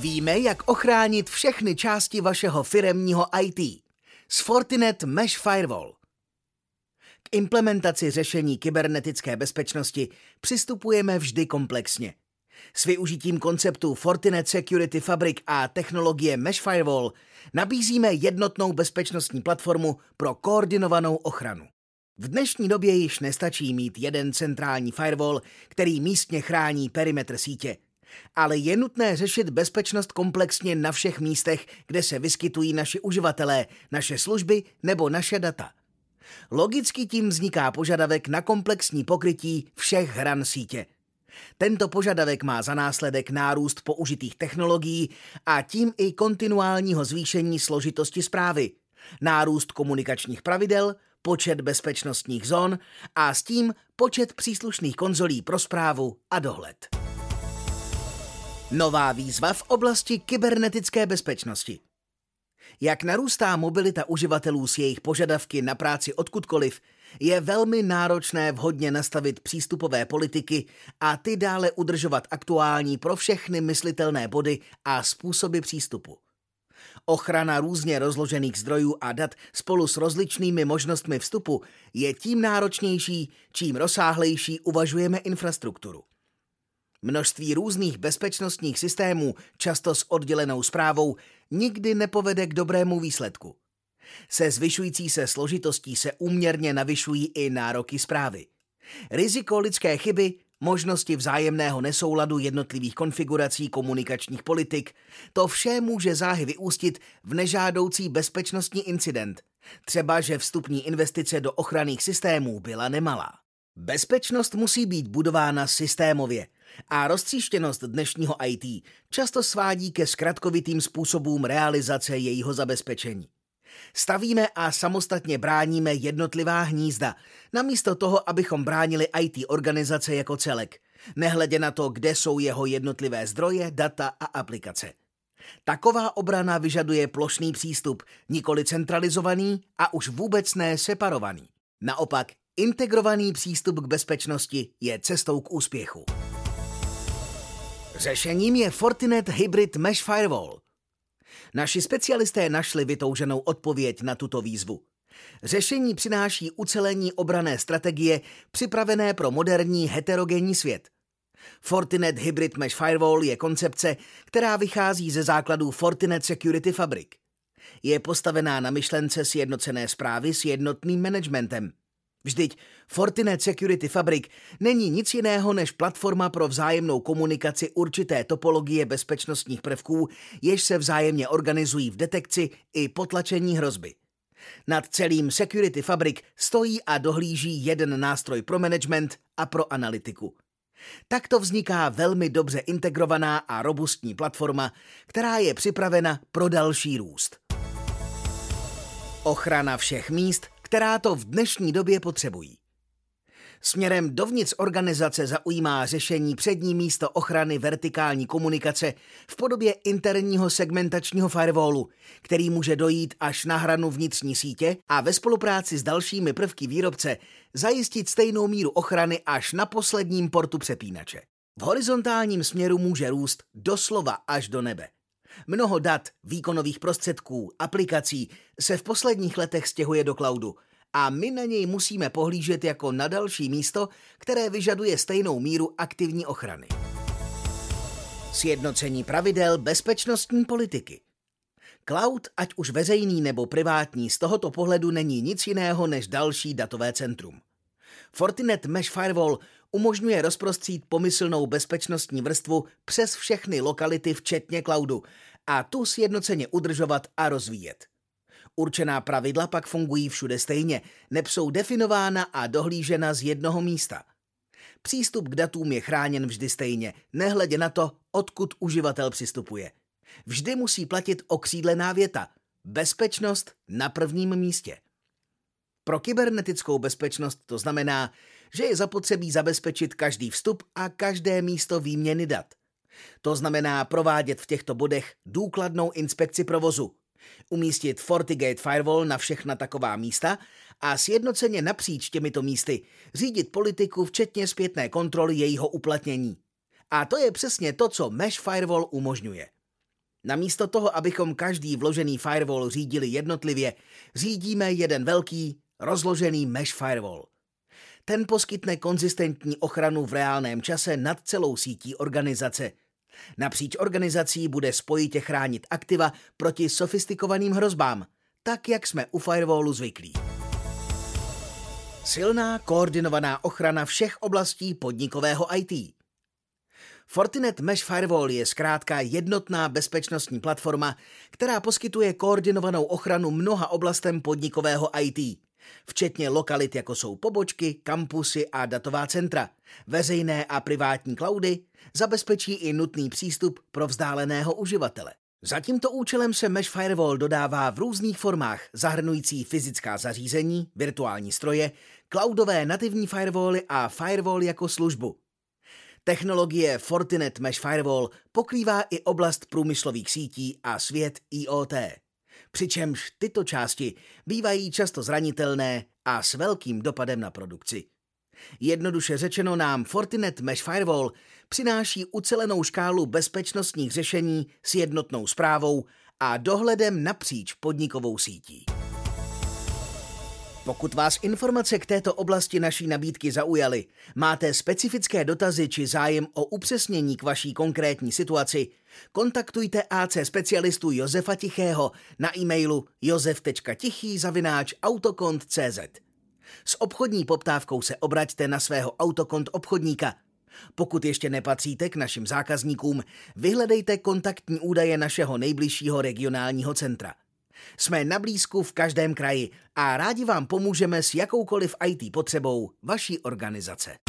Víme, jak ochránit všechny části vašeho firemního IT. S Fortinet Mesh Firewall. K implementaci řešení kybernetické bezpečnosti přistupujeme vždy komplexně. S využitím konceptu Fortinet Security Fabric a technologie Mesh Firewall nabízíme jednotnou bezpečnostní platformu pro koordinovanou ochranu. V dnešní době již nestačí mít jeden centrální firewall, který místně chrání perimetr sítě. Ale je nutné řešit bezpečnost komplexně na všech místech, kde se vyskytují naši uživatelé, naše služby nebo naše data. Logicky tím vzniká požadavek na komplexní pokrytí všech hran sítě. Tento požadavek má za následek nárůst použitých technologií a tím i kontinuálního zvýšení složitosti zprávy, nárůst komunikačních pravidel, počet bezpečnostních zón a s tím počet příslušných konzolí pro zprávu a dohled. Nová výzva v oblasti kybernetické bezpečnosti. Jak narůstá mobilita uživatelů s jejich požadavky na práci odkudkoliv, je velmi náročné vhodně nastavit přístupové politiky a ty dále udržovat aktuální pro všechny myslitelné body a způsoby přístupu. Ochrana různě rozložených zdrojů a dat spolu s rozličnými možnostmi vstupu je tím náročnější, čím rozsáhlejší uvažujeme infrastrukturu. Množství různých bezpečnostních systémů, často s oddělenou zprávou, nikdy nepovede k dobrému výsledku. Se zvyšující se složitostí se úměrně navyšují i nároky zprávy. Riziko lidské chyby, možnosti vzájemného nesouladu jednotlivých konfigurací komunikačních politik, to vše může záhy vyústit v nežádoucí bezpečnostní incident. Třeba, že vstupní investice do ochranných systémů byla nemalá. Bezpečnost musí být budována systémově a roztříštěnost dnešního IT často svádí ke zkratkovitým způsobům realizace jejího zabezpečení. Stavíme a samostatně bráníme jednotlivá hnízda, namísto toho, abychom bránili IT organizace jako celek, nehledě na to, kde jsou jeho jednotlivé zdroje, data a aplikace. Taková obrana vyžaduje plošný přístup, nikoli centralizovaný a už vůbec ne separovaný. Naopak, integrovaný přístup k bezpečnosti je cestou k úspěchu. Řešením je Fortinet Hybrid Mesh Firewall – Naši specialisté našli vytouženou odpověď na tuto výzvu. Řešení přináší ucelení obrané strategie připravené pro moderní heterogenní svět. Fortinet Hybrid Mesh Firewall je koncepce, která vychází ze základů Fortinet Security Fabric. Je postavená na myšlence sjednocené zprávy s jednotným managementem – Vždyť Fortinet Security Fabric není nic jiného než platforma pro vzájemnou komunikaci určité topologie bezpečnostních prvků, jež se vzájemně organizují v detekci i potlačení hrozby. Nad celým Security Fabric stojí a dohlíží jeden nástroj pro management a pro analytiku. Takto vzniká velmi dobře integrovaná a robustní platforma, která je připravena pro další růst. Ochrana všech míst která to v dnešní době potřebují. Směrem dovnitř organizace zaujímá řešení přední místo ochrany vertikální komunikace v podobě interního segmentačního firewallu, který může dojít až na hranu vnitřní sítě a ve spolupráci s dalšími prvky výrobce zajistit stejnou míru ochrany až na posledním portu přepínače. V horizontálním směru může růst doslova až do nebe. Mnoho dat, výkonových prostředků, aplikací se v posledních letech stěhuje do cloudu a my na něj musíme pohlížet jako na další místo, které vyžaduje stejnou míru aktivní ochrany. Sjednocení pravidel bezpečnostní politiky. Cloud, ať už veřejný nebo privátní, z tohoto pohledu není nic jiného než další datové centrum. Fortinet Mesh Firewall umožňuje rozprostřít pomyslnou bezpečnostní vrstvu přes všechny lokality, včetně cloudu, a tu sjednoceně udržovat a rozvíjet. Určená pravidla pak fungují všude stejně, nepsou definována a dohlížena z jednoho místa. Přístup k datům je chráněn vždy stejně, nehledě na to, odkud uživatel přistupuje. Vždy musí platit okřídlená věta. Bezpečnost na prvním místě. Pro kybernetickou bezpečnost to znamená, že je zapotřebí zabezpečit každý vstup a každé místo výměny dat. To znamená provádět v těchto bodech důkladnou inspekci provozu, umístit FortiGate Firewall na všechna taková místa a sjednoceně napříč těmito místy řídit politiku včetně zpětné kontroly jejího uplatnění. A to je přesně to, co Mesh Firewall umožňuje. Namísto toho, abychom každý vložený firewall řídili jednotlivě, řídíme jeden velký, rozložený mesh firewall. Ten poskytne konzistentní ochranu v reálném čase nad celou sítí organizace. Napříč organizací bude spojitě chránit aktiva proti sofistikovaným hrozbám, tak jak jsme u firewallu zvyklí. Silná koordinovaná ochrana všech oblastí podnikového IT. Fortinet Mesh Firewall je zkrátka jednotná bezpečnostní platforma, která poskytuje koordinovanou ochranu mnoha oblastem podnikového IT, včetně lokalit jako jsou pobočky, kampusy a datová centra. Veřejné a privátní cloudy zabezpečí i nutný přístup pro vzdáleného uživatele. Za tímto účelem se Mesh Firewall dodává v různých formách, zahrnující fyzická zařízení, virtuální stroje, cloudové nativní firewally a firewall jako službu. Technologie Fortinet Mesh Firewall pokrývá i oblast průmyslových sítí a svět IoT. Přičemž tyto části bývají často zranitelné a s velkým dopadem na produkci. Jednoduše řečeno nám Fortinet Mesh Firewall přináší ucelenou škálu bezpečnostních řešení s jednotnou zprávou a dohledem napříč podnikovou sítí. Pokud vás informace k této oblasti naší nabídky zaujaly, máte specifické dotazy či zájem o upřesnění k vaší konkrétní situaci, kontaktujte AC specialistu Josefa Tichého na e-mailu josef.tichý.autokont.cz. S obchodní poptávkou se obraťte na svého autokont obchodníka. Pokud ještě nepatříte k našim zákazníkům, vyhledejte kontaktní údaje našeho nejbližšího regionálního centra. Jsme na blízku v každém kraji a rádi vám pomůžeme s jakoukoliv IT potřebou vaší organizace.